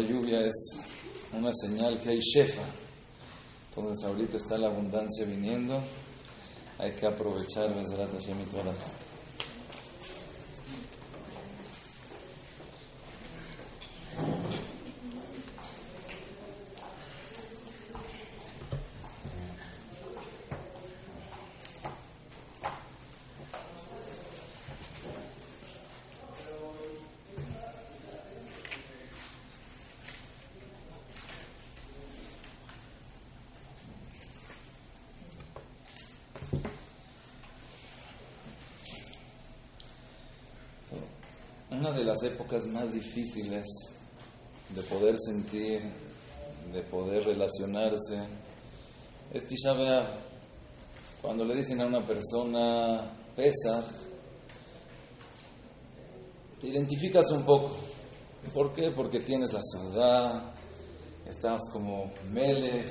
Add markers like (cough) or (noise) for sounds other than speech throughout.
Hay lluvia es una señal que hay shefa. Entonces ahorita está la abundancia viniendo. Hay que aprovechar Bezrat Hashem y. Una de las épocas más difíciles de poder sentir, de poder relacionarse, es Tisha. Cuando le dicen a una persona Pesach, te identificas un poco. ¿Por qué? Porque tienes la ciudad, estás como Melech,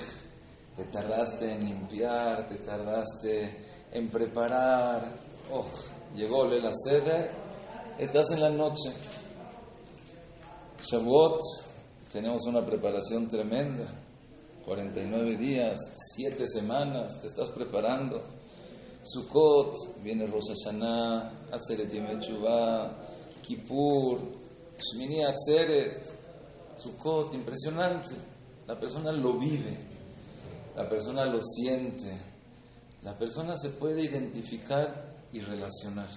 te tardaste en limpiar, te tardaste en preparar. Oh, llegó la sede, estás en la noche. Shavuot, tenemos una preparación tremenda. 49 días, 7 semanas, te estás preparando. Sukkot, viene Rosh Hashanah, Aseret Kippur, Shmini Atzeret, Sukkot, impresionante. La persona lo vive, la persona lo siente, la persona se puede identificar y relacionar.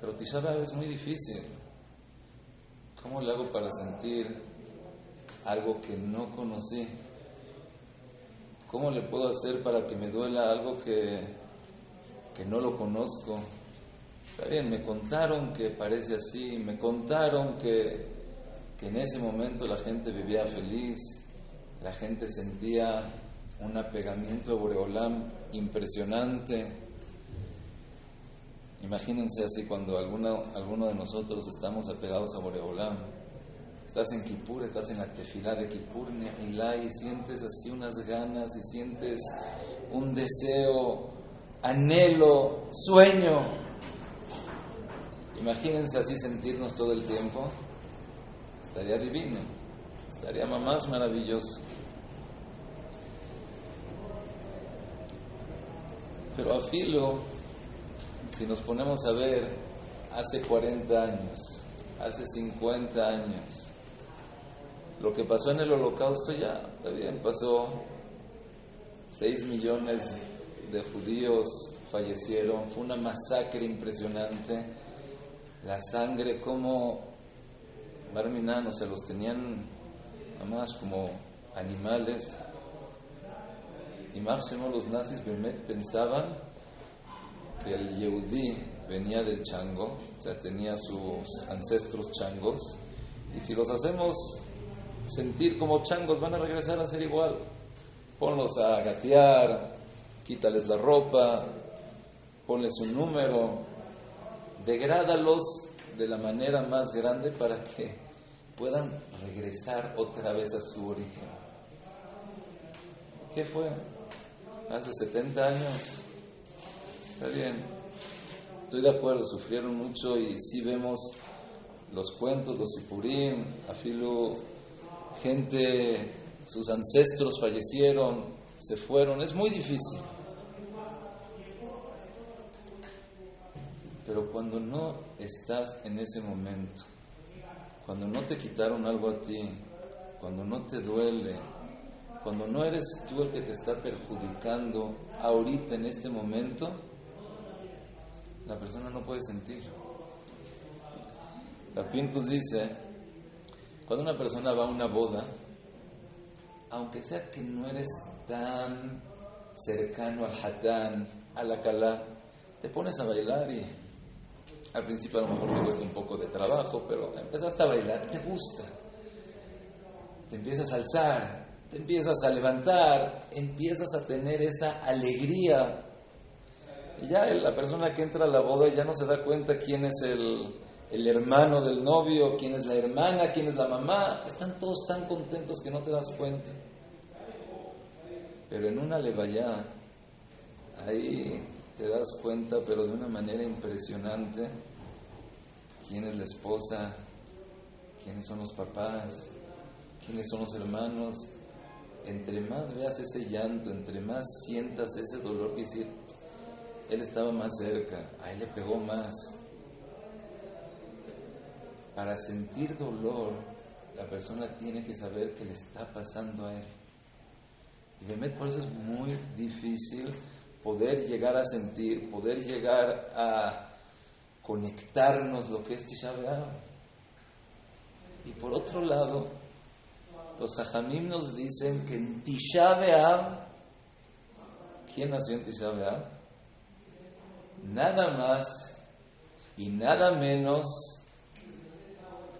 Pero Tisha es muy difícil. ¿Cómo le hago para sentir algo que no conocí? ¿Cómo le puedo hacer para que me duela algo que, que no lo conozco? Está bien, me contaron que parece así, me contaron que, que en ese momento la gente vivía feliz, la gente sentía un apegamiento a Boreolam impresionante. Imagínense así cuando alguno, alguno de nosotros estamos apegados a Boreolam. Estás en Kippur, estás en la tefilá de Kippur, y sientes así unas ganas y sientes un deseo, anhelo, sueño. Imagínense así sentirnos todo el tiempo. Estaría divino, estaría más maravilloso. Pero a filo, si nos ponemos a ver, hace 40 años, hace 50 años, lo que pasó en el holocausto ya, está bien, pasó. 6 millones de judíos fallecieron, fue una masacre impresionante, la sangre como Barminan, se los tenían más como animales, y máximo los nazis pensaban que el Yehudí venía del chango, o sea, tenía sus ancestros changos, y si los hacemos sentir como changos, van a regresar a ser igual. Ponlos a gatear, quítales la ropa, ponles un número, degrádalos de la manera más grande para que puedan regresar otra vez a su origen. ¿Qué fue? Hace 70 años Está bien. Estoy de acuerdo, sufrieron mucho y sí vemos los cuentos, los sipurim, afilo, gente, sus ancestros fallecieron, se fueron, es muy difícil. Pero cuando no estás en ese momento, cuando no te quitaron algo a ti, cuando no te duele, cuando no eres tú el que te está perjudicando ahorita en este momento, la persona no puede sentir. La Pincus dice, cuando una persona va a una boda, aunque sea que no eres tan cercano al hatán, a la te pones a bailar y al principio a lo mejor te cuesta un poco de trabajo, pero empezaste a bailar, te gusta. Te empiezas a alzar, te empiezas a levantar, empiezas a tener esa alegría ya la persona que entra a la boda ya no se da cuenta quién es el, el hermano del novio, quién es la hermana, quién es la mamá. Están todos tan contentos que no te das cuenta. Pero en una levaya, ahí te das cuenta, pero de una manera impresionante, quién es la esposa, quiénes son los papás, quiénes son los hermanos. Entre más veas ese llanto, entre más sientas ese dolor, que decir, él estaba más cerca, a él le pegó más. Para sentir dolor, la persona tiene que saber qué le está pasando a él. Y de por eso es muy difícil poder llegar a sentir, poder llegar a conectarnos lo que es Tisha Y por otro lado, los Jajamim nos dicen que en Tisha ¿quién nació en Tisha? Nada más y nada menos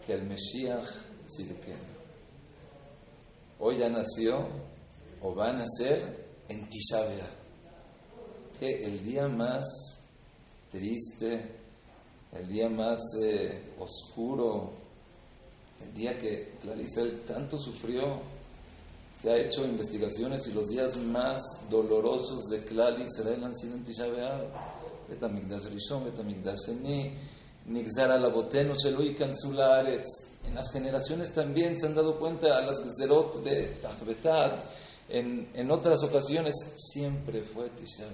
que el Mesías Tzidkenu. Hoy ya nació o va a nacer en Tisha Que el día más triste, el día más eh, oscuro, el día que Claricel tanto sufrió, se ha hecho investigaciones y los días más dolorosos de Clali Israel han sido en. Betamigdash Rishon, Betamigdash Sheni, Nigzar Alabotenu, Shelui Kansularetz. En las generaciones también se han dado cuenta a las Gezerot de Tachbetat. En, en otras ocasiones siempre fue Tisha.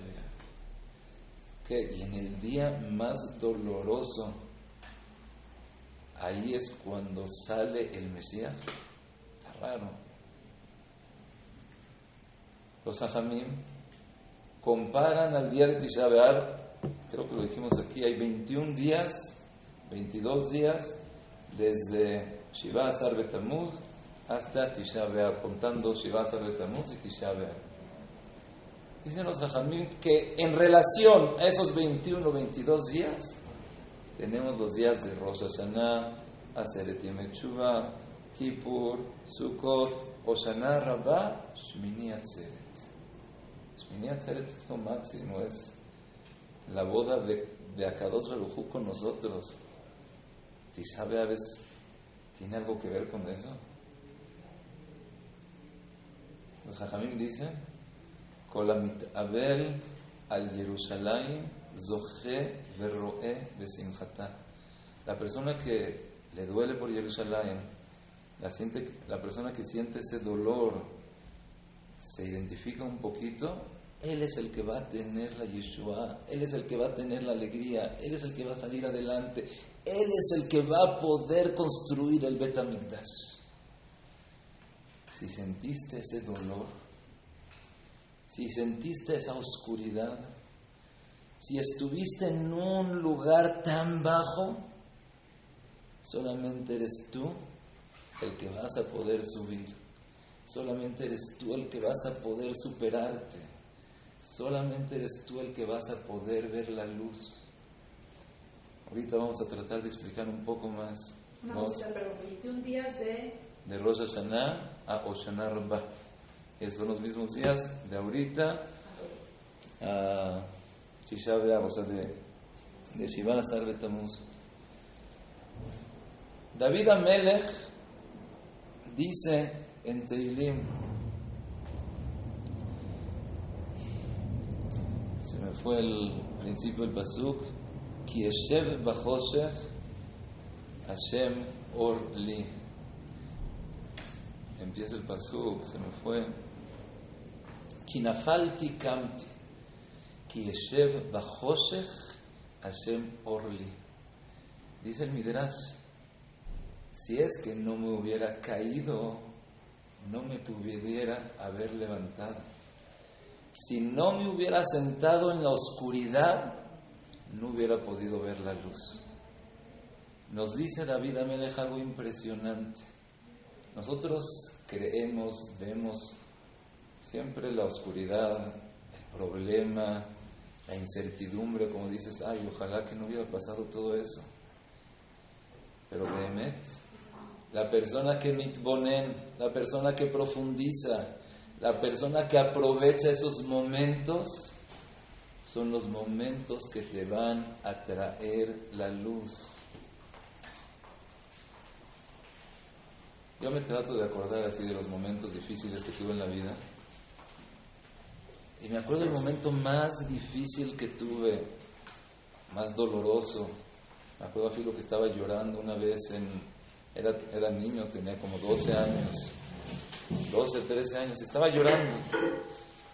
Y en el día más doloroso, ahí es cuando sale el Mesías. Está raro. Los Hajamim comparan al día de Tisha creo que lo dijimos aquí, hay 21 días, 22 días, desde Shiva Asar Betamuz hasta Tisha contando Shiva Asar Betamuz y Tisha Dicen los Jajamim que en relación a esos 21 o 22 días, tenemos los días de Rosh Hashanah, Aseret Yemechuva, Kippur, Sukkot, Oshana Rabbah, Shmini Atzeret. Shmini Atzeret es lo máximo, es la boda de, de Akadosh Baruj con nosotros. Si sabe a ¿tiene algo que ver con eso? Los Jajamim dicen al Jerusalén La persona que le duele por Jerusalén, la, siente, la persona que siente ese dolor, se identifica un poquito, él es el que va a tener la Yeshua, Él es el que va a tener la alegría, Él es el que va a salir adelante, Él es el que va a poder construir el Betamigdash. Si sentiste ese dolor, si sentiste esa oscuridad, si estuviste en un lugar tan bajo, solamente eres tú el que vas a poder subir. Solamente eres tú el que vas a poder superarte. Solamente eres tú el que vas a poder ver la luz. Ahorita vamos a tratar de explicar un poco más. Vamos a 21 días de... De Rosh Hashanah a Oshana Rabbah. Estos son los mismos días de ahorita a Tisha o sea, de, de Shiva Azar Betamuz. David Amelech dice en Teilim, me fue el principio del Pasuk, Kieshev Bachoshech Hashem Or Li. Empieza el Pasuk, se me fue. Kinafalti kamti, ki yeshev bachoshech Hashem orli. Dice el Midrash, si es que no me hubiera caído, no me pudiera haber levantado. Si no me hubiera sentado en la oscuridad, no hubiera podido ver la luz. Nos dice David Amelech algo impresionante. Nosotros creemos, vemos siempre la oscuridad, el problema, la incertidumbre, como dices, ay, ojalá que no hubiera pasado todo eso. Pero Behemet, la persona que mitbonen, la persona que profundiza, la persona que aprovecha esos momentos, son los momentos que te van a traer la luz. Yo me trato de acordar así de los momentos difíciles que tuve en la vida. Y me acuerdo del momento más difícil que tuve, más doloroso. Me acuerdo, lo que estaba llorando una vez Era, era niño, tenía como 12 años, 12, 13 años, estaba llorando.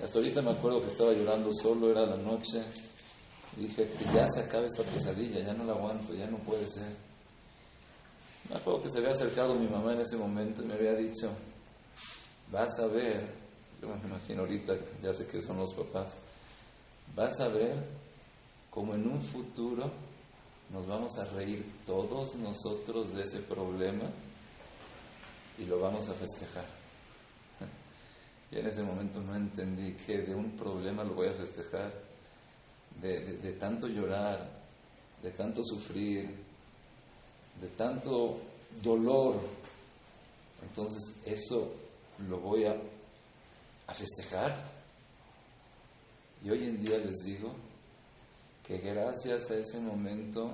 Hasta ahorita me acuerdo que estaba llorando solo, era la noche. Dije que ya se acabe esta pesadilla, ya no la aguanto, ya no puede ser. Me acuerdo que se había acercado mi mamá en ese momento y me había dicho, vas a ver, yo me imagino ahorita, ya sé que son los papás, vas a ver como en un futuro nos vamos a reír todos nosotros de ese problema y lo vamos a festejar. Y en ese momento no entendí que de un problema lo voy a festejar, de, tanto llorar, de tanto sufrir, de tanto dolor. Entonces eso lo voy a, a festejar. Y hoy en día les digo, que gracias a ese momento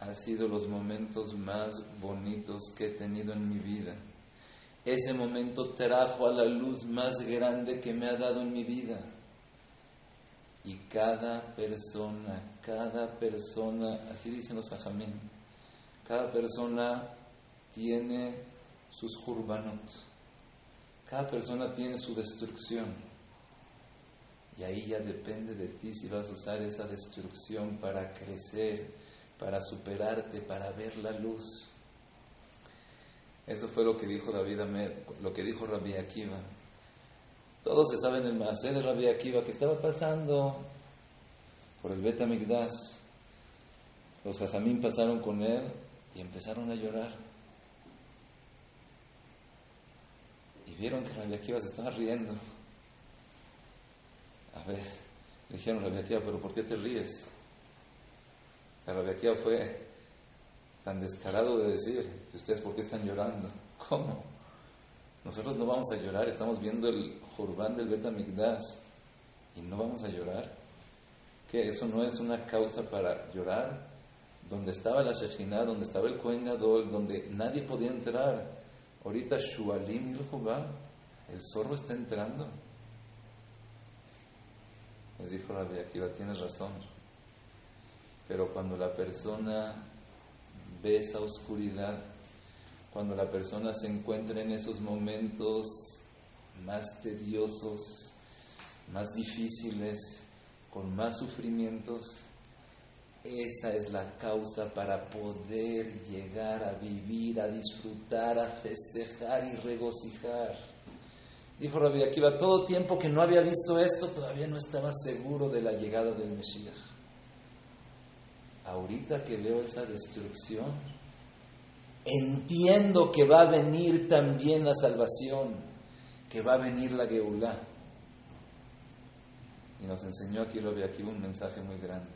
ha sido los momentos más bonitos que he tenido en mi vida. Ese momento trajo a la luz más grande que me ha dado en mi vida. Y cada persona, cada persona, así dicen los ajamín, cada persona tiene sus jurbanot, cada persona tiene su destrucción. Y ahí ya depende de ti si vas a usar esa destrucción para crecer, para superarte, para ver la luz. Eso fue lo que dijo David Amer, lo que dijo Rabbi Akiva. Todos se saben el Maasé de Rabbi Akiva que estaba pasando por el Bet Los jajamín pasaron con él y empezaron a llorar. Y vieron que Rabbi Akiva se estaba riendo. A ver, dijeron a Rabia pero ¿por qué te ríes? O sea, Rabia fue tan descarado de decir ustedes por qué están llorando. (laughs) ¿Cómo? Nosotros no vamos a llorar, estamos viendo el Jurbán del Betamigdash y no vamos a llorar. ¿Qué? ¿Eso no es una causa para llorar? Donde estaba la Shejinah, donde estaba el Kohen Gadol, donde nadie podía entrar. Ahorita Shualim y el Jubá, el zorro está entrando. Les dijo Rabbi Akiva, tienes razón. Pero cuando la persona ve esa oscuridad, cuando la persona se encuentra en esos momentos más tediosos, más difíciles, con más sufrimientos, esa es la causa para poder llegar a vivir, a disfrutar, a festejar y regocijar. Dijo Rabbi Akiva, todo tiempo que no había visto esto, todavía no estaba seguro de la llegada del Mesías. Ahorita que veo esa destrucción, entiendo que va a venir también la salvación, que va a venir la Geulá. Y nos enseñó aquí Rabbi Akiva un mensaje muy grande.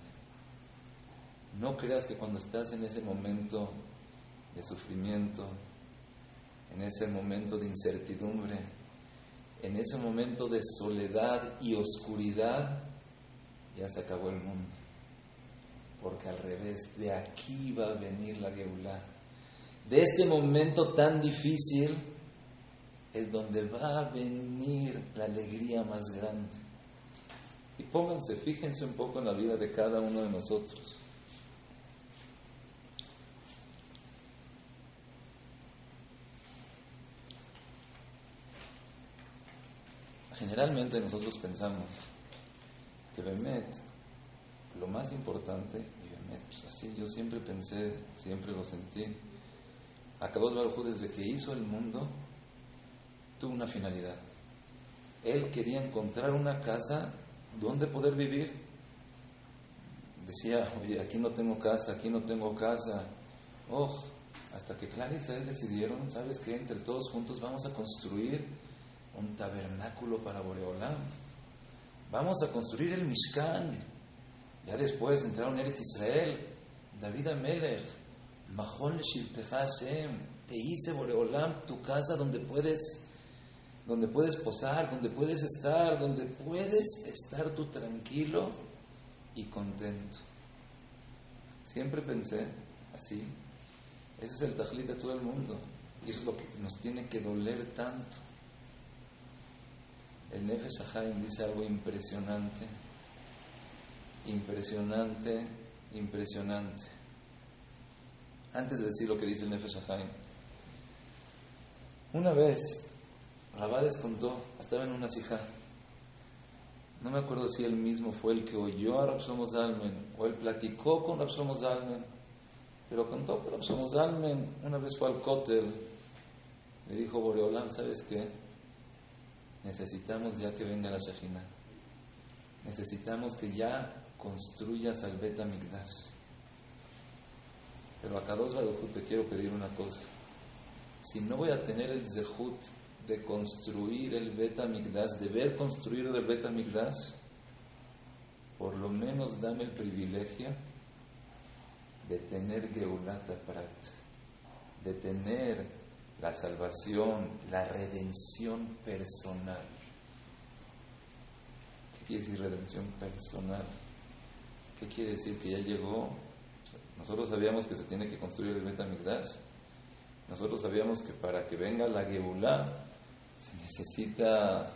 No creas que cuando estás en ese momento de sufrimiento, en ese momento de incertidumbre, en ese momento de soledad y oscuridad, ya se acabó el mundo. Porque al revés, de aquí va a venir la Geulá. De este momento tan difícil es donde va a venir la alegría más grande. Y pónganse, fíjense un poco en la vida de cada uno de nosotros. Generalmente nosotros pensamos que Bemet, lo más importante, y Bemet, pues así yo siempre pensé, siempre lo sentí, Akados Baruj desde que hizo el mundo, tuvo una finalidad. Él quería encontrar una casa donde poder vivir. Decía, oye, aquí no tengo casa, aquí no tengo casa. Oh, hasta que Clara y Israel decidieron, ¿sabes qué? Entre todos juntos vamos a construir un tabernáculo para Boreolam. Vamos a construir el Mishkan. Ya después entraron Eretz Israel, David Amelech, Mahon Hashem. Te hice Boreolam tu casa donde puedes, donde puedes posar, donde puedes estar, donde puedes estar tú tranquilo y contento. Siempre pensé así. Ese es el tajlit de todo el mundo. Y es lo que nos tiene que doler tanto. El Nefesh Haim dice algo impresionante, impresionante, impresionante. Antes de decir lo que dice el Nefesh Haim, Una vez, Rabades contó, estaba en una sija. No me acuerdo si él mismo fue el que oyó a Rapsomo Zalmen o él platicó con Rapsomo Zalmen, pero contó que Rapsomo Zalmen una vez fue al cótel, le dijo Boreolam, ¿sabes qué? Necesitamos ya que venga la Shejina. Necesitamos que ya construyas al Bet Pero a Kadosh Baruj te quiero pedir una cosa. Si no voy a tener el Zehut de construir el Bet de ver construir el Bet por lo menos dame el privilegio de tener Geulata Prat, de tener la salvación, la redención personal. ¿Qué quiere decir redención personal? ¿Qué quiere decir que ya llegó? Nosotros sabíamos que se tiene que construir el Betamigdash. Nosotros sabíamos que para que venga la Geulá se necesita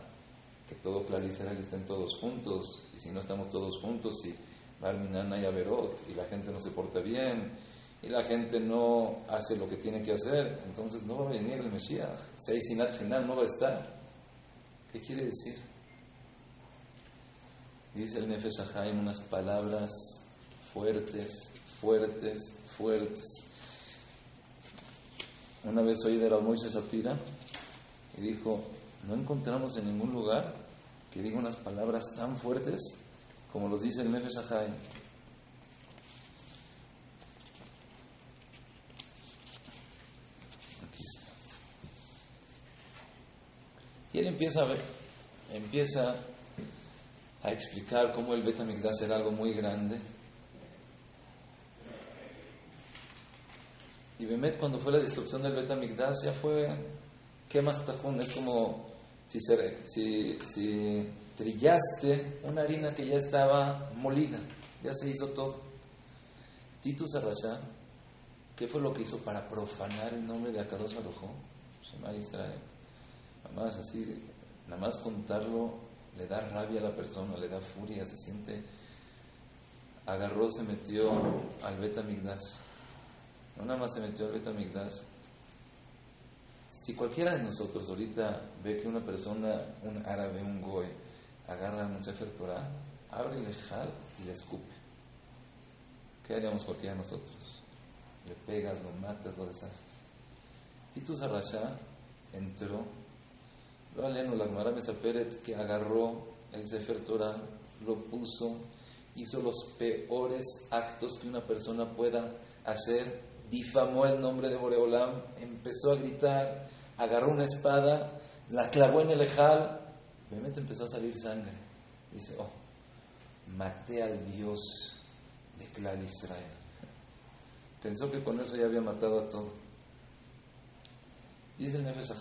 que todo Clariceral estén todos juntos. Y si no estamos todos juntos, si Barminana y Averot, y la gente no se porta bien, y la gente no hace lo que tiene que hacer, entonces no va a venir el Mesías. Seisinat final no va a estar. ¿Qué quiere decir? Dice el Nefesh Haim unas palabras fuertes, fuertes, fuertes. Una vez oí de la Moisés Shapira y dijo, no encontramos en ningún lugar que diga unas palabras tan fuertes como los dice el Nefesh Haim. Y él empieza a ver, empieza a explicar cómo el Betamigdash era algo muy grande. Y Bemet, cuando fue la destrucción del Betamigdash, ya fue ¿Qué más tajón? Es como si, si, si trillaste una harina que ya estaba molida, ya se hizo todo. Titus Arrasha, ¿qué fue lo que hizo para profanar el nombre de Akadosh Baruj Shema Israel. Nada más así, nada más contarlo le da rabia a la persona, le da furia, se siente. Agarró, se metió al Beta No nada más se metió al Beta Si cualquiera de nosotros ahorita ve que una persona, un árabe, un goy, agarra un Sefer Torah, abre el jal y le escupe. ¿Qué haríamos cualquiera de nosotros? Le pegas, lo matas, lo deshaces. Titus Arrasha entró lo aleno, la Gemara Mesaperet, que agarró el Sefer Torah, lo puso, hizo los peores actos que una persona pueda hacer, difamó el nombre de Boreolam, empezó a gritar, agarró una espada, la clavó en el ejal, obviamente empezó a salir sangre. Dice, oh, maté al Dios de Clan Israel. Pensó que con eso ya había matado a todo. Dice el Nefesh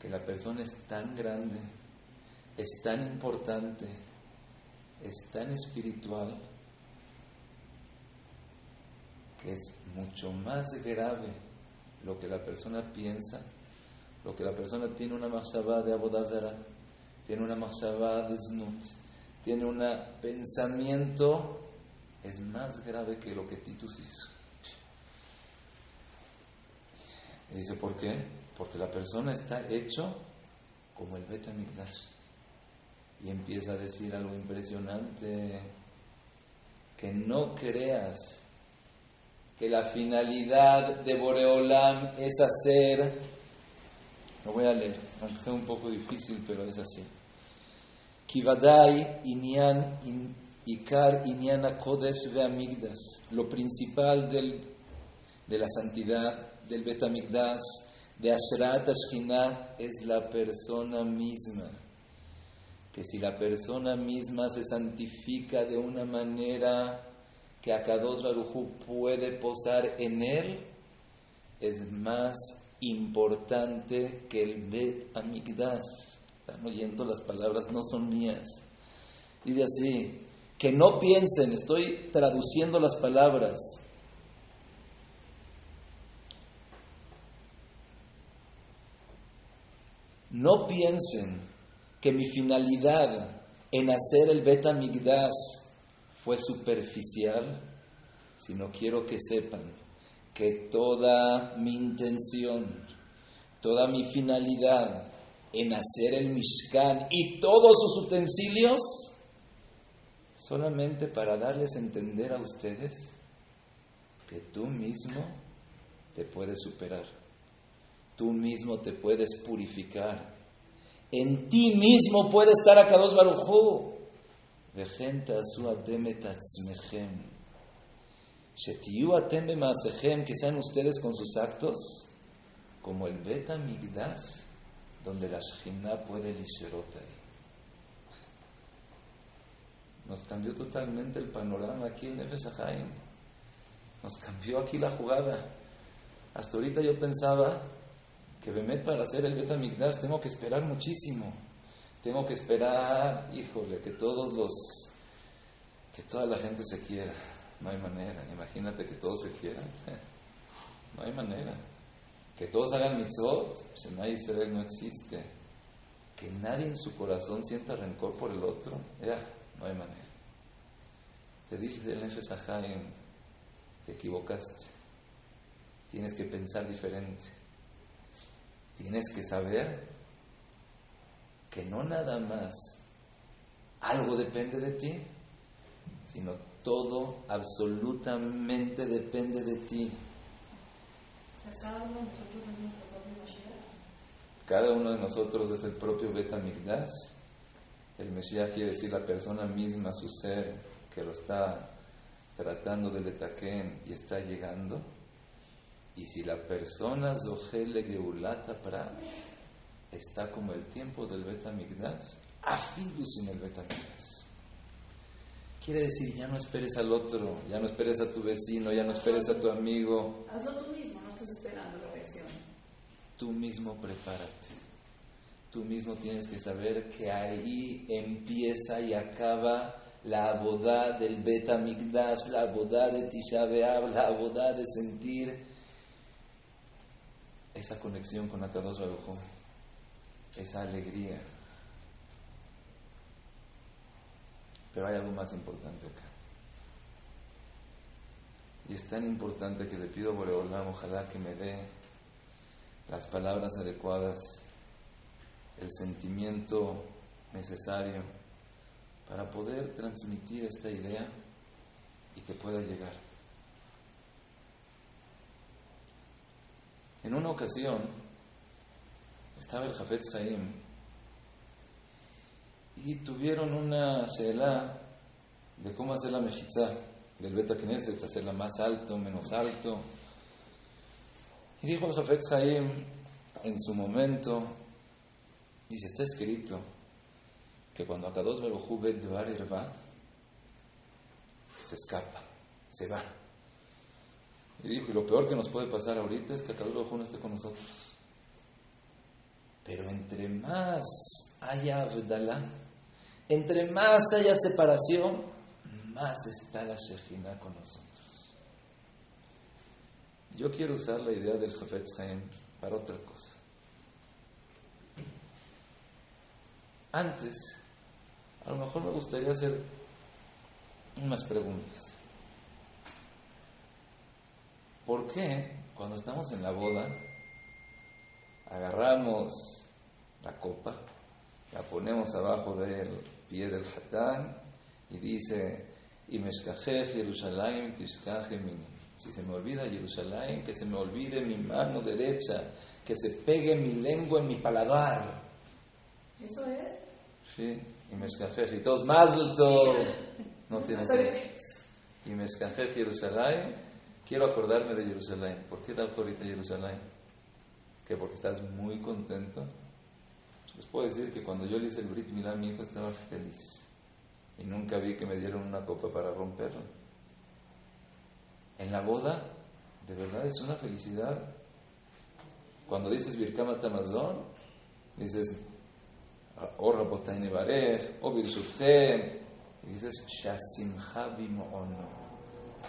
que la persona es tan grande, es tan importante, es tan espiritual, que es mucho más grave lo que la persona piensa, lo que la persona tiene una masabá de abodazara, tiene una masabá de znut, tiene un pensamiento, es más grave que lo que Titus hizo. Y dice, ¿por qué? Porque la persona está hecho como el Betamigdash. Y empieza a decir algo impresionante, que no creas que la finalidad de Boreolam es hacer, lo voy a leer, aunque sea un poco difícil, pero es así. Kivadai inyan ikar inyan kodesh ve'amigdash, lo principal del, de la santidad del Betamigdash de Ashrat Ashkinah es la persona misma. Que si la persona misma se santifica de una manera que Akados Barujú puede posar en él, es más importante que el Bet Amigdash. Están oyendo las palabras, no son mías. Dice así, que no piensen, estoy traduciendo las palabras, No piensen que mi finalidad en hacer el beta fue superficial, sino quiero que sepan que toda mi intención, toda mi finalidad en hacer el Mishkan y todos sus utensilios solamente para darles a entender a ustedes que tú mismo te puedes superar, tú mismo te puedes purificar, en ti mismo puede estar a Kadosh Baruchu. Que sean ustedes con sus actos como el Beta Migdash, donde la Shekhinah puede lisherot. Nos cambió totalmente el panorama aquí en Nefesh Nos cambió aquí la jugada. Hasta ahorita yo pensaba que Bemet para hacer el Beta Migdash tengo que esperar muchísimo. Tengo que esperar, híjole, que todos los, que toda la gente se quiera. No hay manera. Imagínate que todos se quieran. (laughs) No hay manera. Que todos hagan mitzvot, Shema Israel no existe. Que nadie en su corazón sienta rencor por el otro, ya, no hay manera. Te dije del Nefesh te equivocaste. Tienes que pensar diferente. Tienes que saber que no nada más algo depende de ti, sino todo absolutamente depende de ti. Cada uno de nosotros es el propio Beta Migdash. El Mesías quiere decir la persona misma, su ser, que lo está tratando de letaquén y está llegando. Y si la persona Zohele Geulata para está como el tiempo del Betamigdash, afilu sin el Betamigdash. Quiere decir, ya no esperes al otro, ya no esperes a tu vecino, ya no esperes a tu amigo. Hazlo tú mismo, no estás esperando la reacción. Tú mismo prepárate. Tú mismo tienes que saber que ahí empieza y acaba la boda del Betamigdash, la boda de Tisha la boda de sentir esa conexión con Akados Baruj esa alegría. Pero hay algo más importante acá. Y es tan importante que le pido a Boreolam, ojalá que me dé las palabras adecuadas, el sentimiento necesario para poder transmitir esta idea y que pueda llegar. En una ocasión estaba el Jafetz Haim y tuvieron una sheela de cómo hacer la mejizá del Beta Knesset, hacerla más alto, menos alto. Y dijo el Jafetz Haim en su momento, dice, está escrito que cuando Akados Baruj Hu va, se escapa, se va. Y dijo, y lo peor que nos puede pasar ahorita es que cada uno no esté con nosotros. Pero entre más haya Abdalá, entre más haya separación, más está la Shejina con nosotros. Yo quiero usar la idea del Jafetz Haim para otra cosa. Antes, a lo mejor me gustaría hacer unas preguntas. ¿Por qué cuando estamos en la boda agarramos la copa, la ponemos abajo del pie del hatán y dice, y Jerusalén Si se me olvida Jerusalén, que se me olvide mi mano derecha, que se pegue mi lengua en mi paladar. ¿Eso es? Sí, y y todos más. No (laughs) tiene que. Y Jerusalén Quiero acordarme de Jerusalén. ¿Por qué da ahorita Jerusalén? ¿Que porque estás muy contento? Les puedo decir que cuando yo le hice el Brit Milá, mi hijo estaba feliz. Y nunca vi que me dieron una copa para romperla. En la boda, de verdad es una felicidad. Cuando dices Birkamat Amazon, dices Orra Botaine Barej, O y dices Shasimha Bimo'ono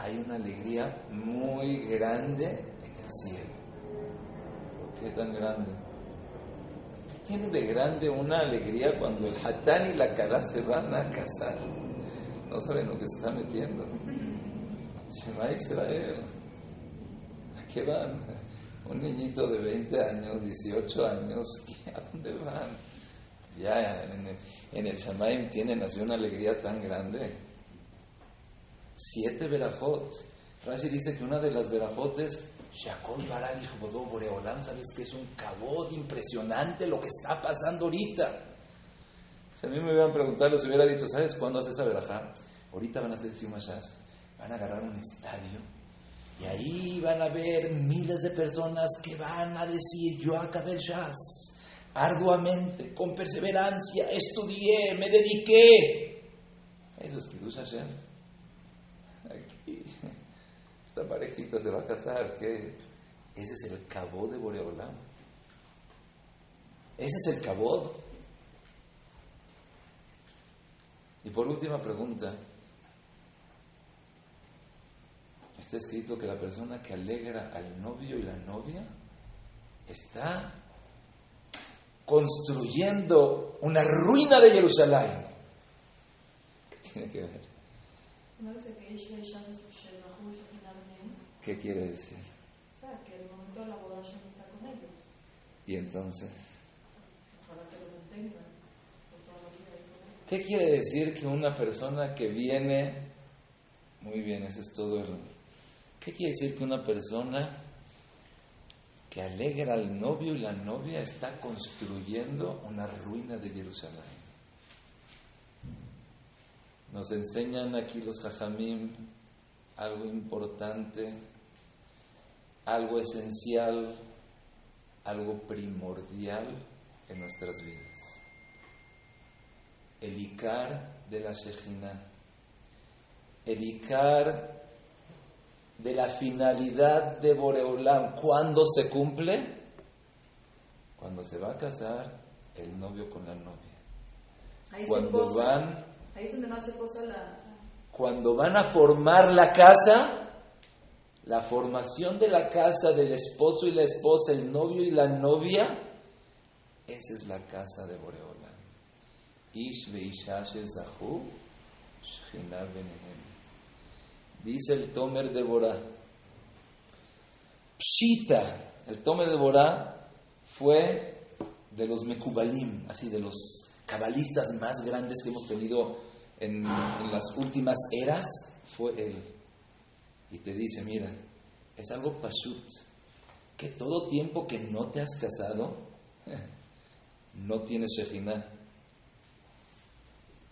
hay una alegría muy grande en el cielo. ¿Por qué tan grande? ¿Qué tiene de grande una alegría cuando el Hatán y la Kala se van a casar? No saben lo que se está metiendo. Shema Israel. ¿A qué van? Un niñito de 20 años, 18 años, ¿a dónde van? Ya en el, en Shamaim tienen así una alegría tan grande. Siete verajot. Rashi dice que una de las verajotes, Shakol Baral Bodo Boreolam, ¿sabes que es un cabot impresionante lo que está pasando ahorita? Si a mí me hubieran preguntado, les hubiera dicho, ¿sabes cuándo hace esa verajá? Ahorita van a hacer Shas, van a agarrar un estadio y ahí van a ver miles de personas que van a decir, yo acabé el Shas, arduamente, con perseverancia, estudié, me dediqué. Eso es Kiddush Hashem. Esta parejita se va a casar, ¿qué? Ese es el cabo de Boreolam. Ese es el cabo. Y por última pregunta, está escrito que la persona que alegra al novio y la novia está construyendo una ruina de Jerusalén. ¿Qué tiene que ver? ¿Qué quiere decir? O sea, que el momento de la boda ya no está con ellos. Y entonces, Para que lo mantengan por toda la vida ahí con ellos. ¿qué quiere decir que una persona que viene, muy bien, ese es todo el... ¿Qué quiere decir que una persona que alegra al novio y la novia está construyendo una ruina de Jerusalén? Nos enseñan aquí los jajamim algo importante, algo esencial, algo primordial en nuestras vidas. El Icar de la Shejina, el Icar de la finalidad de Boreolam, ¿cuándo se cumple? Cuando se va a casar el novio con la novia. Ahí Cuando van Ahí es donde más se posa la. cuando van a formar la casa, la formación de la casa del esposo y la esposa, el novio y la novia, esa es la casa de Boreolam. Ish benehem. Dice el Tomer de Borá. Pshita, el Tomer de Borá fue de los Mekubalim, así de los cabalistas más grandes que hemos tenido en, en las últimas eras, fue él. Y te dice, mira, es algo pashut, que todo tiempo que no te has casado, (laughs) no tienes Shekhinah.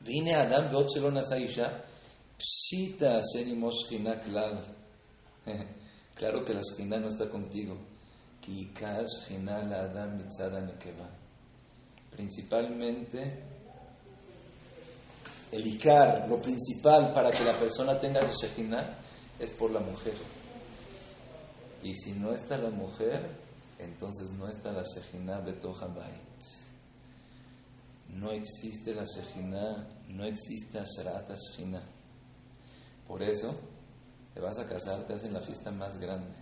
Vine Adam Beotzelon Asaisha, Pshita Shenimo Shekhinah Klal. (laughs) Claro que la Shekhinah no está contigo. Adam. Principalmente, el Ikar, lo principal para que la persona tenga Shekhinah es por la mujer. Y si no está la mujer, entonces no está la Shekhinah Betoja Bait. No existe la Shekhinah, no existe Asharat Shekhinah. Por eso, te vas a casar, te hacen la fiesta más grande.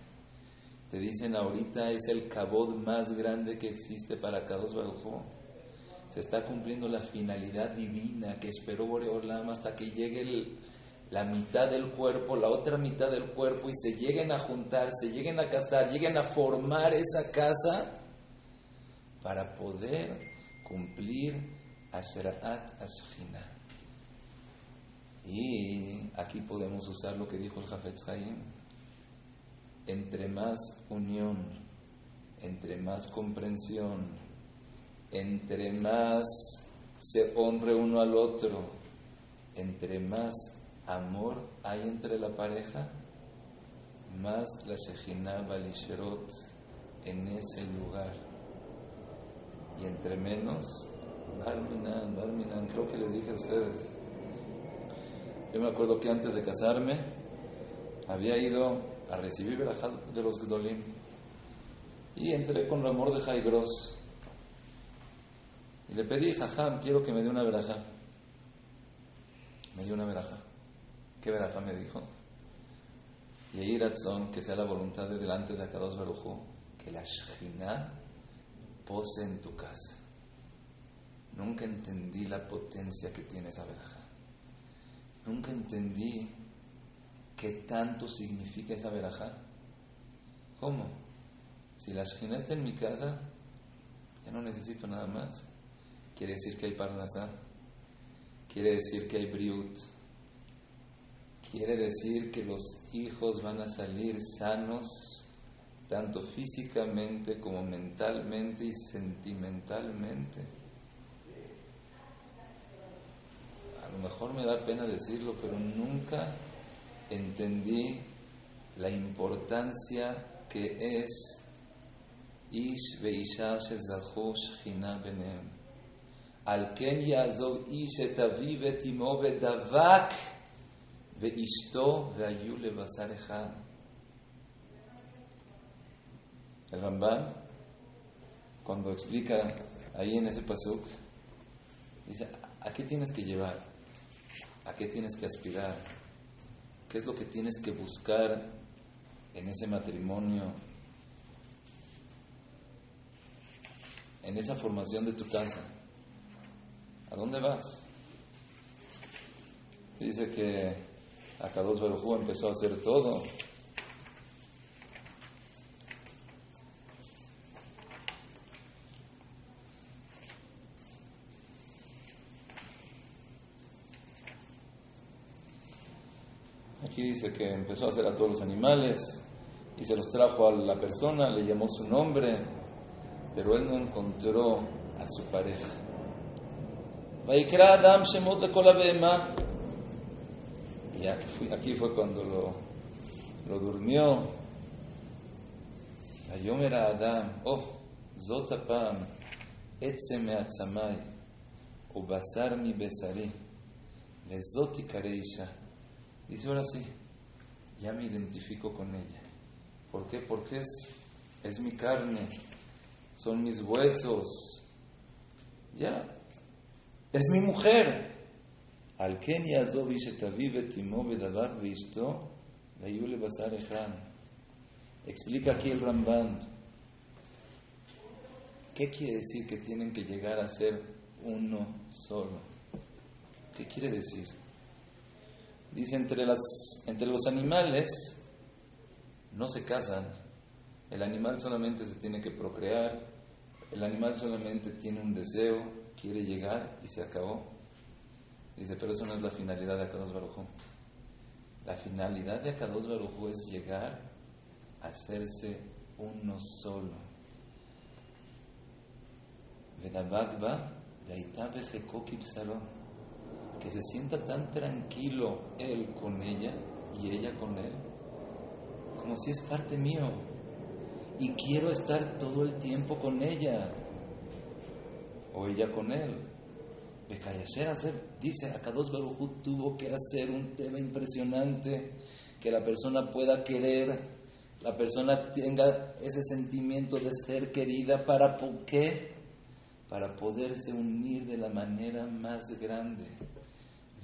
Te dicen ahorita es el kabod más grande que existe para Kadosh Baruj Hu. Se está cumpliendo la finalidad divina que esperó Boreolam hasta que llegue el- la mitad del cuerpo, la otra mitad del cuerpo y se lleguen a juntar, se lleguen a casar, lleguen a formar esa casa para poder cumplir Ashraat Ashkhinah. Y aquí podemos usar lo que dijo el Jafetz Haim. Entre más unión, entre más comprensión, entre más se honre uno al otro, entre más amor hay entre la pareja, más la Shekhinah Balisherot en ese lugar. Y entre menos, Barminan, Barminan, creo que les dije a ustedes. Yo me acuerdo que antes de casarme había ido a recibir verajat de los Gdolim y entré con Ramor de Jaigros y le pedí, Jajam, quiero que me dé una verajá. Me dio una verajá. ¿Qué verajá me dijo? Y ahí razón que sea la voluntad de delante de Akados Barujú, que la Shekhinah pose en tu casa. Nunca entendí la potencia que tiene esa verajá. Nunca entendí qué tanto significa esa verajá. ¿Cómo? Si la Shekhinah está en mi casa, ya no necesito nada más. Quiere decir que hay Parnasá. Quiere decir que hay Briut. Quiere decir que los hijos van a salir sanos, tanto físicamente como mentalmente y sentimentalmente. A lo mejor me da pena decirlo, pero nunca entendí la importancia que es Ish veisha shezachu shchina benehem. Al ken yazov ish et aviv et imo bedavak veishto veayu lebasar echad. El Ramban, cuando explica ahí en ese pasuk, dice, ¿a qué tienes que llevar? ¿A qué tienes que aspirar? ¿Qué es lo que tienes que buscar en ese matrimonio? En esa formación de tu casa. ¿A dónde vas? Dice que Akados Barujú empezó a hacer todo. Aquí dice que empezó a hacer a todos los animales y se los trajo a la persona, le llamó su nombre, pero él no encontró a su pareja. Y aquí fue, aquí fue cuando lo, lo durmió. Vayomer Adam, oh, זאת הפעם, עצם מעצמי ובשר מבשרי, לזאת תיקרא אישה. Dice ahora sí, ya me identifico con ella. ¿Por qué? Porque es, es mi carne, son mis huesos. Ya, es mi mujer. Vayu lebasar echad. Explica aquí el Ramban. ¿Qué quiere decir que tienen que llegar a ser uno solo? ¿Qué quiere decir? Dice, entre, las, entre los animales no se casan. El animal solamente se tiene que procrear. El animal solamente tiene un deseo, quiere llegar y se acabó. Dice, pero eso no es la finalidad de Akados Barujú. La finalidad de Akados Barujú es llegar a hacerse uno solo. Que se sienta tan tranquilo él con ella y ella con él, como si es parte mío. Y quiero estar todo el tiempo con ella, o ella con él dice, Akados Baruj tuvo que hacer un tema impresionante, que la persona pueda querer, la persona tenga ese sentimiento de ser querida, ¿para por qué? Para poderse unir de la manera más grande.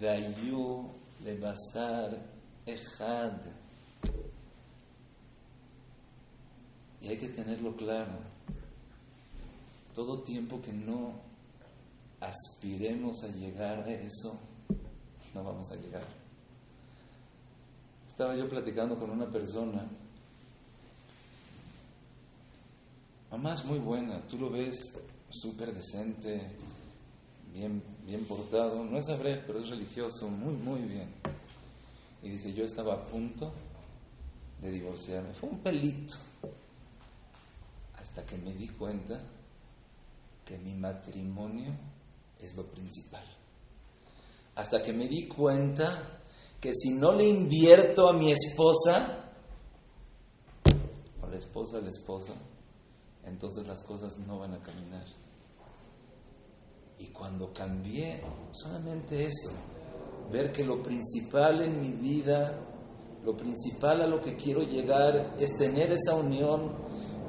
Dayu Lebasar Ejad. Y hay que tenerlo claro. Todo tiempo que no aspiremos a llegar a eso, no vamos a llegar. Estaba yo platicando con una persona, mamá es muy buena, tú lo ves súper decente, bien, bien portado, no es hebreo, pero es religioso, muy, muy bien. Y dice, yo estaba a punto de divorciarme, fue un pelito, hasta que me di cuenta que mi matrimonio es lo principal. Hasta que me di cuenta que si no le invierto a mi esposa, o la esposa al esposo, entonces las cosas no van a caminar. Y cuando cambié, solamente eso, ver que lo principal en mi vida, lo principal a lo que quiero llegar es tener esa unión,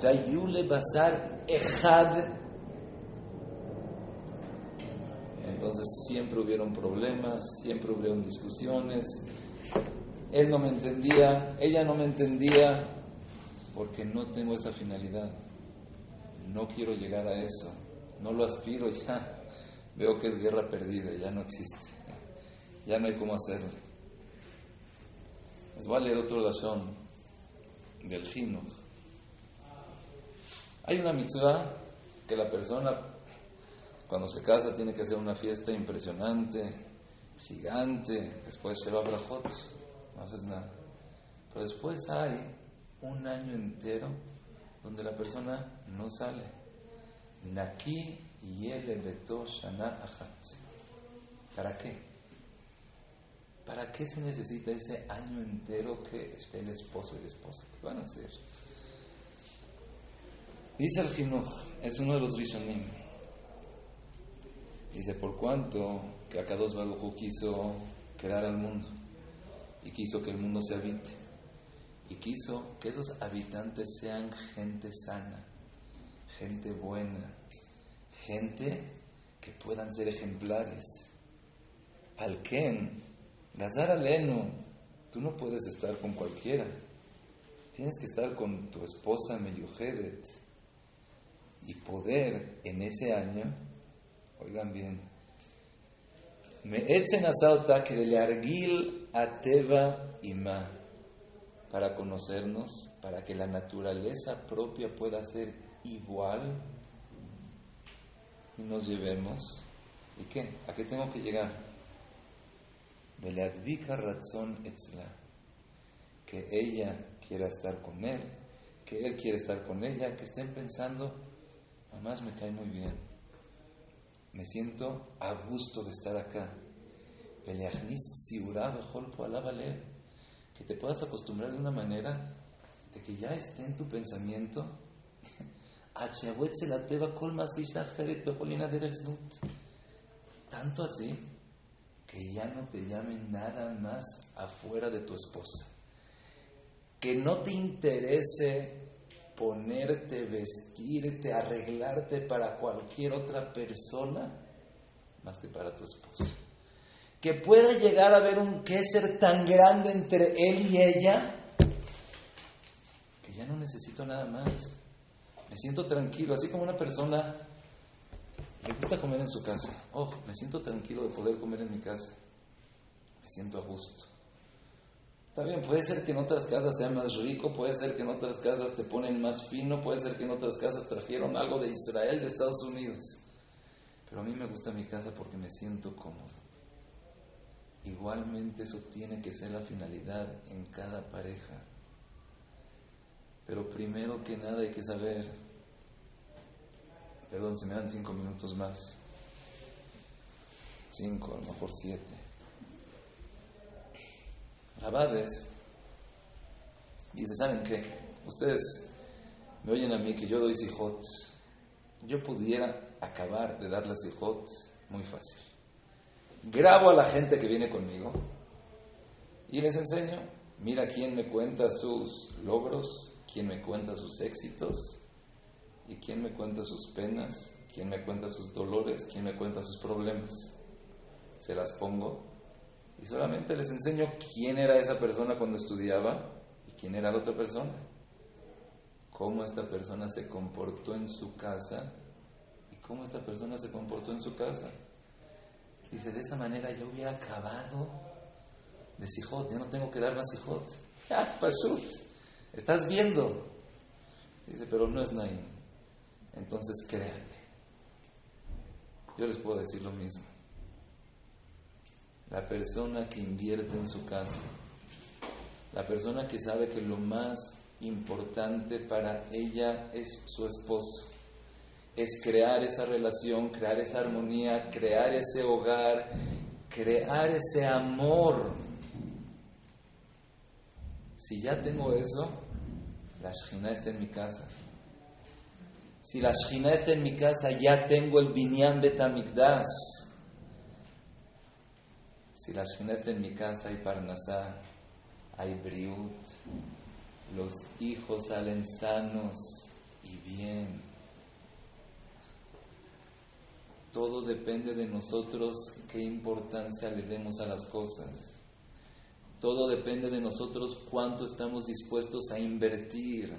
Vayule Basar Ejad. Entonces siempre hubieron problemas, siempre hubieron discusiones. Él no me entendía, ella no me entendía, porque no tengo esa finalidad. No quiero llegar a eso, no lo aspiro (laughs) ya veo que es guerra perdida, ya no existe, ya no hay cómo hacerlo. Les voy a leer otro razón del Jinuj. Hay una mitzvah que la persona cuando se casa tiene que hacer una fiesta impresionante, gigante, después se va a brajot, no haces nada. Pero después hay un año entero donde la persona no sale. Naki yele beto shana achat. ¿Para qué? ¿Para qué se necesita ese año entero que esté el esposo y la esposa? ¿Qué van a hacer? Dice el Jinuj, es uno de los Rishonim. Dice, por cuanto que Akados Baruj quiso crear al mundo y quiso que el mundo se habite y quiso que esos habitantes sean gente sana, gente buena, gente que puedan ser ejemplares. Al Ken, Gazar Alenu, tú no puedes estar con cualquiera. Tienes que estar con tu esposa Meyuhedet y poder en ese año, oigan bien, me echen a que de Argil a Teva y Ma para conocernos, para que la naturaleza propia pueda ser igual y nos llevemos. ¿Y qué? ¿A qué tengo que llegar? razón etzla. Que ella quiera estar con él, que él quiere estar con ella, que estén pensando, mamás me cae muy bien, me siento a gusto de estar acá. Que te puedas acostumbrar de una manera de que ya esté en tu pensamiento (laughs) tanto así que ya no te llamen nada más afuera de tu esposa. Que no te interese ponerte, vestirte, arreglarte para cualquier otra persona más que para tu esposa. Que pueda llegar a haber un ser tan grande entre él y ella que ya no necesito nada más. Me siento tranquilo, así como una persona le gusta comer en su casa. Oh, me siento tranquilo de poder comer en mi casa. Me siento a gusto. Está bien, puede ser que en otras casas sea más rico, puede ser que en otras casas te ponen más fino, puede ser que en otras casas trajeron algo de Israel, de Estados Unidos. Pero a mí me gusta mi casa porque me siento cómodo. Igualmente eso tiene que ser la finalidad en cada pareja. Pero primero que nada hay que saber Perdón, se me dan cinco minutos más. Cinco, a lo mejor siete. Rabades dice, ¿saben qué? Ustedes me oyen a mí que yo doy sijot. Yo pudiera acabar de dar las muy fácil. Grabo a la gente que viene conmigo y les enseño. Mira quién me cuenta sus logros, quién me cuenta sus éxitos ¿Y quién me cuenta sus penas? ¿Quién me cuenta sus dolores? ¿Quién me cuenta sus problemas? Se las pongo y solamente les enseño quién era esa persona cuando estudiaba y quién era la otra persona. Cómo esta persona se comportó en su casa y cómo esta persona se comportó en su casa. Dice, de esa manera yo hubiera acabado de Sijot, ya no tengo que dar más Sijot. (laughs) Ah, Pashut, estás viendo. Dice, pero no es Naim. Entonces créanme, yo les puedo decir lo mismo. La persona que invierte en su casa, la persona que sabe que lo más importante para ella es su esposo, es crear esa relación, crear esa armonía, crear ese hogar, crear ese amor. Si ya tengo eso, la Shina está en mi casa. Si la Shina está en mi casa, ya tengo el Binyan Betamikdash. Si la Shina está en mi casa, hay Parnasá, hay Briut. Los hijos salen sanos y bien. Todo depende de nosotros qué importancia le demos a las cosas. Todo depende de nosotros cuánto estamos dispuestos a invertir.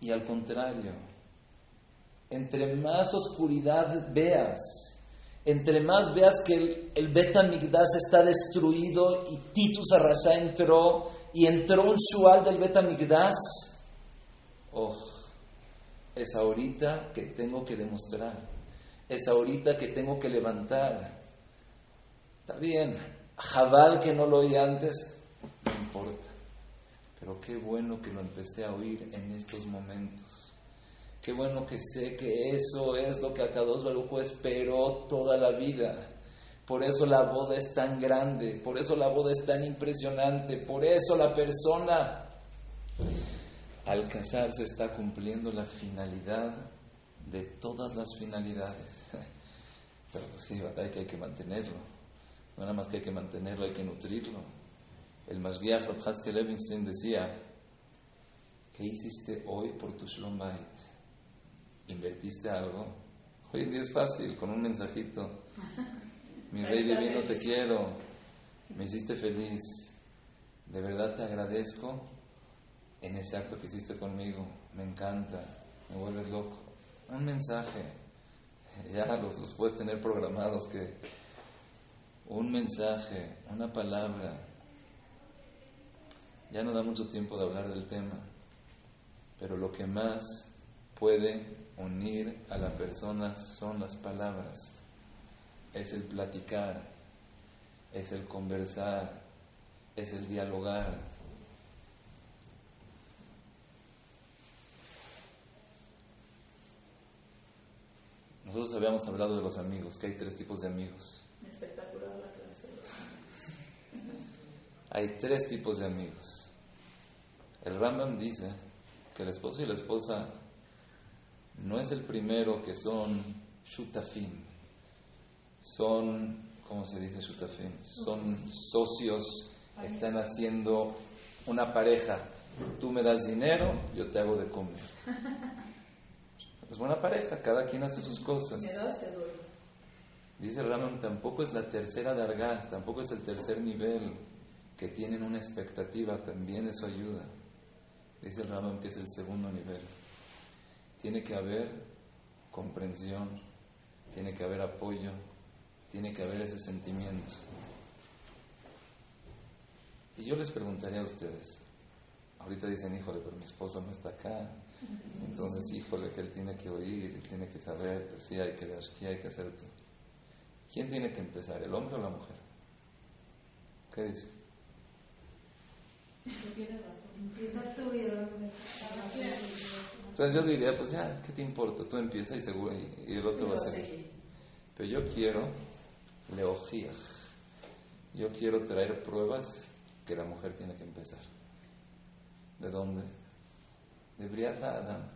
Y al contrario, entre más oscuridad veas, entre más veas que el, el Betamigdash está destruido y Titus Arrasha entró y entró un Shual del Betamigdash, Oh, es ahorita que tengo que demostrar. Es ahorita que tengo que levantar. Está bien. Jabal que no lo oí antes, no importa. Pero qué bueno que lo empecé a oír en estos momentos. Qué bueno que sé que eso es lo que Akados Barujo esperó toda la vida. Por eso la boda es tan grande, por eso la boda es tan impresionante, por eso la persona al casarse está cumpliendo la finalidad de todas las finalidades. (laughs) Pero pues sí, que, hay que mantenerlo. No nada más que hay que mantenerlo, hay que nutrirlo. El Mashgiach Rabhaske Levinstein decía, ¿qué hiciste hoy por tu Shalom? ¿Invertiste algo? Hoy en día es fácil, con un mensajito. (laughs) Mi rey divino, te quiero. Me hiciste feliz. De verdad te agradezco en ese acto que hiciste conmigo. Me encanta. Me vuelves loco. Un mensaje. Ya los, los puedes tener programados que un mensaje, una palabra. Ya no da mucho tiempo de hablar del tema, pero lo que más puede unir a la persona son las palabras, es el platicar, es el conversar, es el dialogar. Nosotros habíamos hablado de los amigos, que hay tres tipos de amigos. Espectacular la clase. Hay tres tipos de amigos. El Rambam dice que el esposo y la esposa no es el primero que son shutafim, son, ¿cómo se dice shutafim? Son socios, están haciendo una pareja. Tú me das dinero, yo te hago de comer. Es buena pareja, cada quien hace sus cosas. Dice el Rambam, tampoco es la tercera dargá, tampoco es el tercer nivel, que tienen una expectativa, también eso ayuda. Dice el Rambam que es el segundo nivel. Tiene que haber comprensión, tiene que haber apoyo, tiene que haber ese sentimiento. Y yo les preguntaría a ustedes, ahorita dicen, híjole, pero mi esposo no está acá, entonces, híjole, que él tiene que oír, él tiene que saber, pues sí, hay que dar, aquí hay que hacer todo. ¿Quién tiene que empezar, el hombre o la mujer? ¿Qué dice? Tiene razón. Entonces yo diría, pues ya, ¿qué te importa? Tú empieza y seguro, y, y el otro va a seguir. Pero yo quiero leojiaj. Yo quiero traer pruebas que la mujer tiene que empezar. ¿De dónde? De Briat Adam.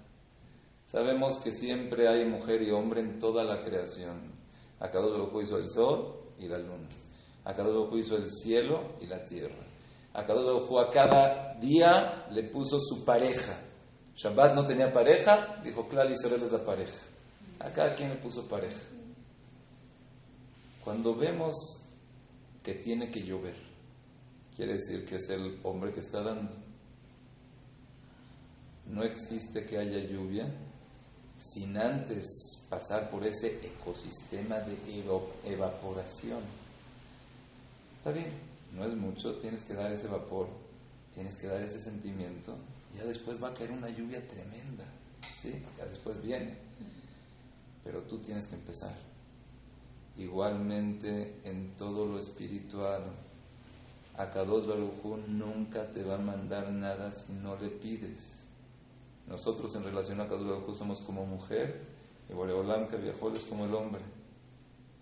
Sabemos que siempre hay mujer y hombre en toda la creación. A cada uno hizo el sol y la luna. A cada uno hizo el cielo y la tierra. A cada uno a cada día le puso su pareja. Shabbat no tenía pareja, dijo, claro, Israel es la pareja. A cada quien le puso pareja. Cuando vemos que tiene que llover, quiere decir que es el hombre que está dando. No existe que haya lluvia sin antes pasar por ese ecosistema de evaporación. Está bien, no es mucho, tienes que dar ese vapor, tienes que dar ese sentimiento, ya después va a caer una lluvia tremenda, ¿sí? Ya después viene, pero tú tienes que empezar. Igualmente en todo lo espiritual, Akados Barujú nunca te va a mandar nada si no le pides. Nosotros en relación a Akados Barujú somos como mujer y Boreolam que viajó es como el hombre.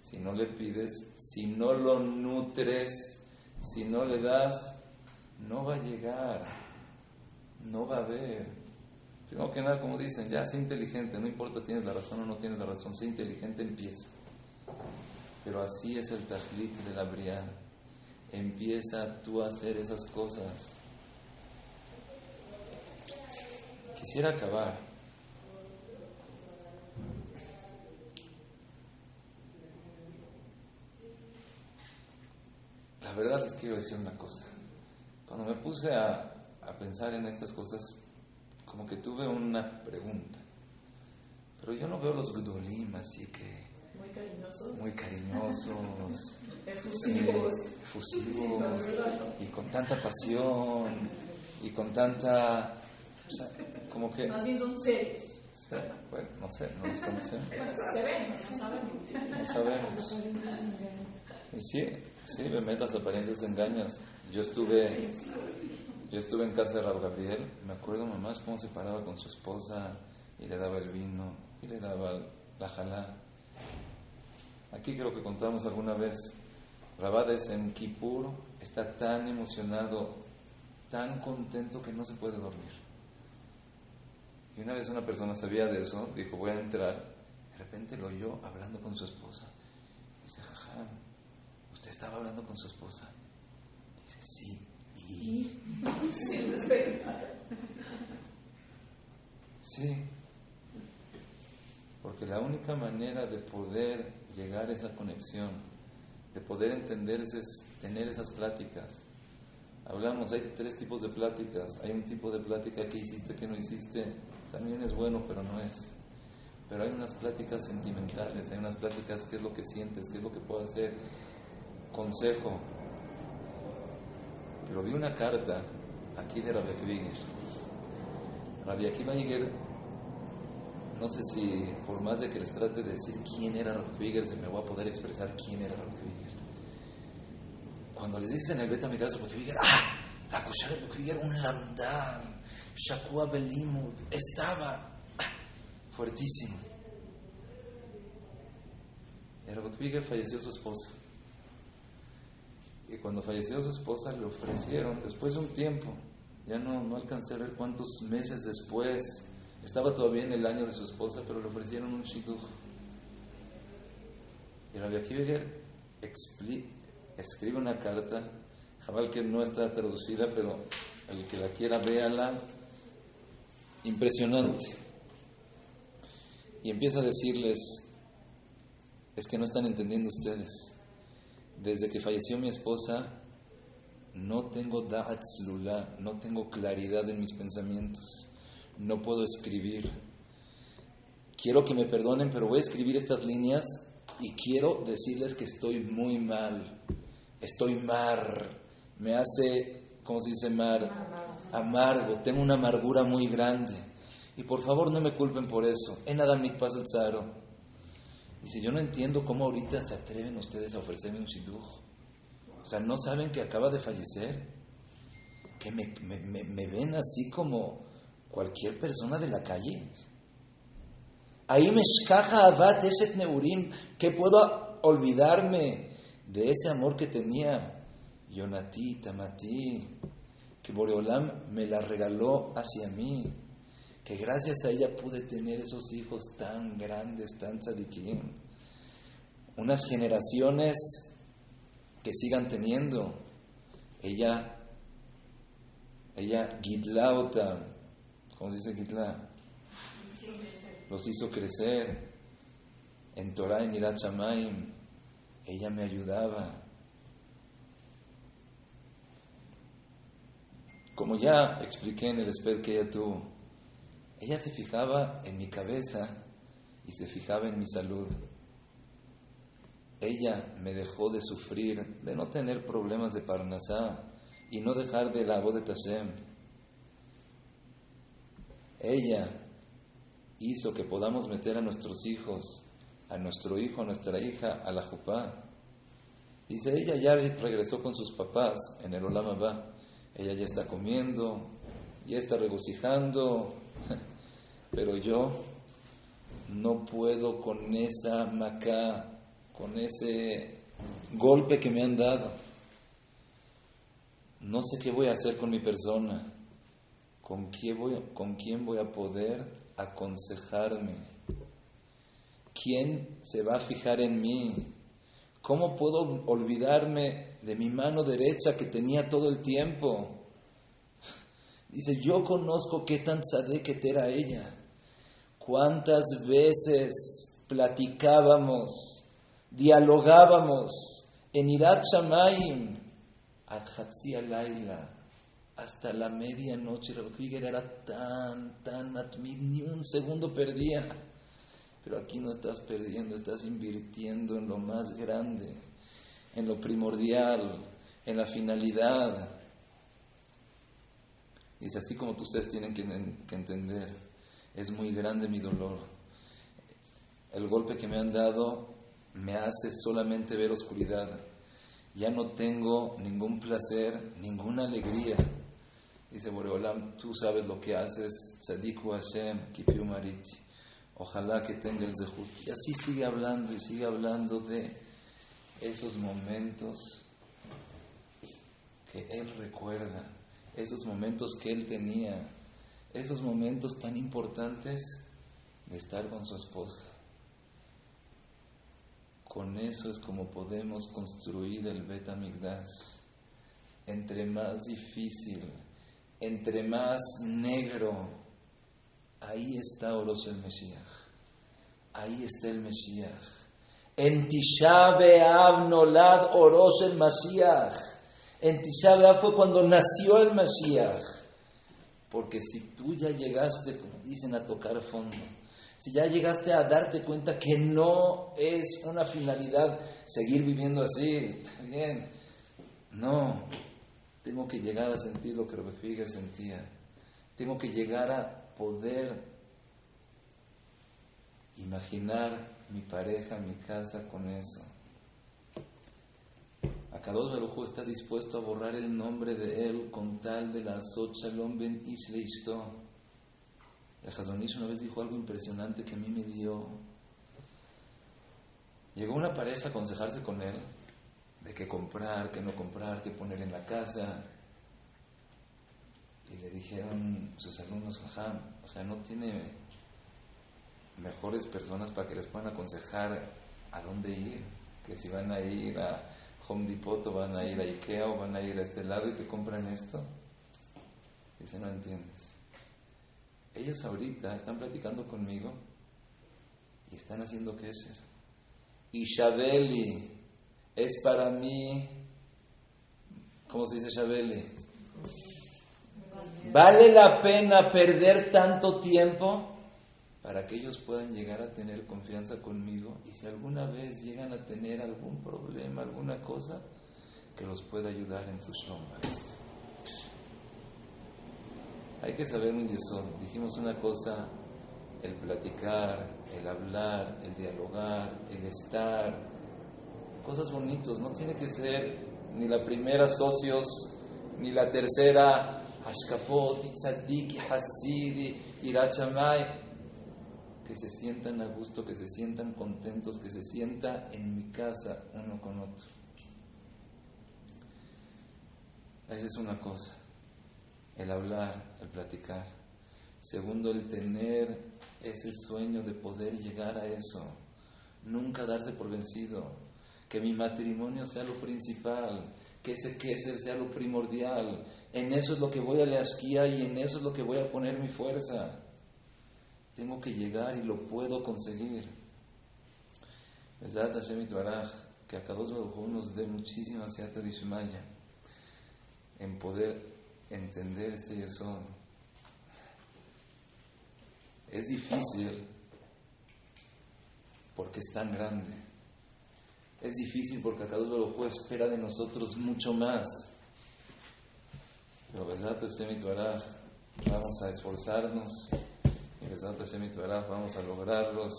Si no le pides, si no lo nutres, si no le das, no va a llegar, no va a haber. Primero que nada, como dicen, ya sé inteligente, no importa tienes la razón o no tienes la razón, sé inteligente, empieza. Pero así es el tajlit de la briá. Empieza tú a hacer esas cosas. Quisiera acabar. La verdad les quiero decir una cosa. Cuando me puse a, a pensar en estas cosas, como que tuve una pregunta. Pero yo no veo los Gdolim así que Muy cariñosos. muy cariñosos, (laughs) Efusivos. eh, efusivos y con tanta pasión y con tanta... o sea, como que... Más bien son serios. Sí, bueno, no sé, no los conocemos. Bueno, se ven, no sabemos. No sabemos. Y sí, sí, me las apariencias engañas. Yo estuve, yo estuve en casa de Raúl Gabriel, me acuerdo mamá cómo se paraba con su esposa y le daba el vino y le daba la jalá. Aquí creo que contamos alguna vez, Rabades en Kippur está tan emocionado, tan contento que no se puede dormir. Y una vez una persona sabía de eso, dijo, voy a entrar. De repente lo oyó hablando con su esposa. Dice, jajam, ¿usted estaba hablando con su esposa? Sí. ¿Y? Sí. Porque la única manera de poder llegar a esa conexión, de poder entenderse es tener esas pláticas. Hablamos, hay tres tipos de pláticas. Hay un tipo de plática que hiciste, que no hiciste, también es bueno, pero no es. Pero hay unas pláticas sentimentales, hay unas pláticas, qué es lo que sientes, qué es lo que puedo hacer, consejo. Pero vi una carta aquí de Rabbi Akiva Rabbi Akiva no sé si por más de que les trate de decir quién era Rabbi se me voy a poder expresar quién era Rabbi Cuando les dicen el beta mirar Rabbi ¡ah! La cosa de Rabbi un lambda Shakua Belimud, estaba ah, fuertísimo. Y Rabbi falleció su esposa. Y cuando falleció su esposa le ofrecieron, después de un tiempo, ya no, no alcancé a ver cuántos meses después, estaba todavía en el año de su esposa, pero le ofrecieron un shidduch. Y Rabbi Akiva escribe una carta, jabal que no está traducida, pero el que la quiera véala, impresionante. Y empieza a decirles, es que no están entendiendo ustedes. Desde que falleció mi esposa, no tengo da'at lula, no tengo claridad en mis pensamientos, no puedo escribir. Quiero que me perdonen, pero voy a escribir estas líneas y quiero decirles que estoy muy mal, estoy mar, me hace, ¿cómo se dice mar? amargo, tengo una amargura muy grande. Y por favor no me culpen por eso. En Adam pasa el Zaro. Dice, yo no entiendo cómo ahorita se atreven ustedes a ofrecerme un shidduch. O sea, ¿no saben que acaba de fallecer? Que me, me ven así como cualquier persona de la calle. Ahí me escaja abat eset neurim, que puedo olvidarme de ese amor que tenía. Yonati, Tamati, que Boreolam me la regaló hacia mí, que gracias a ella pude tener esos hijos tan grandes, tan tzadikim, unas generaciones que sigan teniendo. Ella, ella, Gidlauta, ¿cómo se dice Gidla? Los hizo crecer. En Torah, en Irat ella me ayudaba Como ya expliqué en el esped que ella tuvo, ella se fijaba en mi cabeza y se fijaba en mi salud. Ella me dejó de sufrir, de no tener problemas de Parnasá y no dejar de lago de Tashem. Ella hizo que podamos meter a nuestros hijos, a nuestro hijo, a nuestra hija, a la jupá. Dice, ella ya regresó con sus papás en el Olam ella ya está comiendo, ya está regocijando, (laughs) pero yo no puedo con esa macá, con ese golpe que me han dado. No sé qué voy a hacer con mi persona, con quién voy, a poder aconsejarme, quién se va a fijar en mí, cómo puedo olvidarme de mi mano derecha que tenía todo el tiempo. Dice, yo conozco qué tan que era ella. Cuántas veces platicábamos, dialogábamos en Irat Shamayim, Laila, hasta la medianoche. Krieger era tan, tan, ni un segundo perdía. Pero aquí no estás perdiendo, estás invirtiendo en lo más grande en lo primordial, en la finalidad. Dice, así como ustedes tienen que, que entender, es muy grande mi dolor. El golpe que me han dado me hace solamente ver oscuridad. Ya no tengo ningún placer, ninguna alegría. Dice Boreolam, tú sabes lo que haces, Tzadiku Hashem, Kipiu Mariti. Ojalá que tenga el zehut. Y así sigue hablando y sigue hablando de esos momentos que él recuerda, esos momentos que él tenía, esos momentos tan importantes de estar con su esposa. Con eso es como podemos construir el Betamigdash. Entre más difícil, entre más negro, ahí está Oros el Mesías. Ahí está el Mesías. En Tisha B'Av nolad Oros el Mashiach. En Tisha fue cuando nació el Mashiach. Porque si tú ya llegaste, como dicen, a tocar fondo, si ya llegaste a darte cuenta que no es una finalidad seguir viviendo así, está bien. No, tengo que llegar a sentir lo que Robert sentía. Tengo que llegar a poder imaginar mi pareja, mi casa con eso. Akadosh Baruj está dispuesto a borrar el nombre de él con tal de la Shalom ben Ishleisto. El Hazonish una vez dijo algo impresionante que a mí me dio. Llegó una pareja a aconsejarse con él de qué comprar, qué no comprar, qué poner en la casa. Y le dijeron sus alumnos, Jajam, o sea, no tiene mejores personas para que les puedan aconsejar a dónde ir, que si van a ir a Home Depot o van a ir a Ikea o van a ir a este lado y que compran esto. Dice, no entiendes. Ellos ahorita están platicando conmigo y están haciendo queser. Y Shabeli es para mí, ¿cómo se dice Shabeli? ¿Vale la pena perder tanto tiempo? para que ellos puedan llegar a tener confianza conmigo y si alguna vez llegan a tener algún problema, alguna cosa, que los pueda ayudar en sus sombras. Hay que saber un yesod. Dijimos una cosa, el platicar, el hablar, el dialogar, el estar, cosas bonitos. No tiene que ser ni la primera socios, ni la tercera Ashkafot, Tzadik, Hasidi, Irachamay que se sientan a gusto, que se sientan contentos, que se sienta en mi casa uno con otro. Esa es una cosa, el hablar, el platicar. Segundo, el tener ese sueño de poder llegar a eso. Nunca darse por vencido. Que mi matrimonio sea lo principal. Que ese queser sea lo primordial. En eso es lo que voy a la esquía y en eso es lo que voy a poner mi fuerza. Tengo que llegar y lo puedo conseguir. que a cada dos nos dé muchísima Ishmaya en poder entender este yesod. Es difícil porque es tan grande. Es difícil porque Akados Baruj espera de nosotros mucho más. Pero vamos a esforzarnos vamos a lograrlos,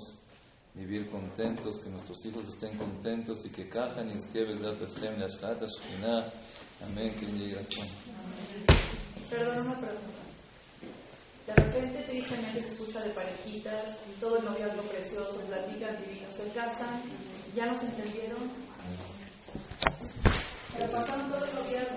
vivir contentos, que nuestros hijos estén contentos y que cajan y que Amén. Perdón, una pregunta. De repente te dicen que se escucha de parejitas, y todo el noviazgo precioso, platican divinos, se casan, ya nos entendieron. Pero pasaron todos los días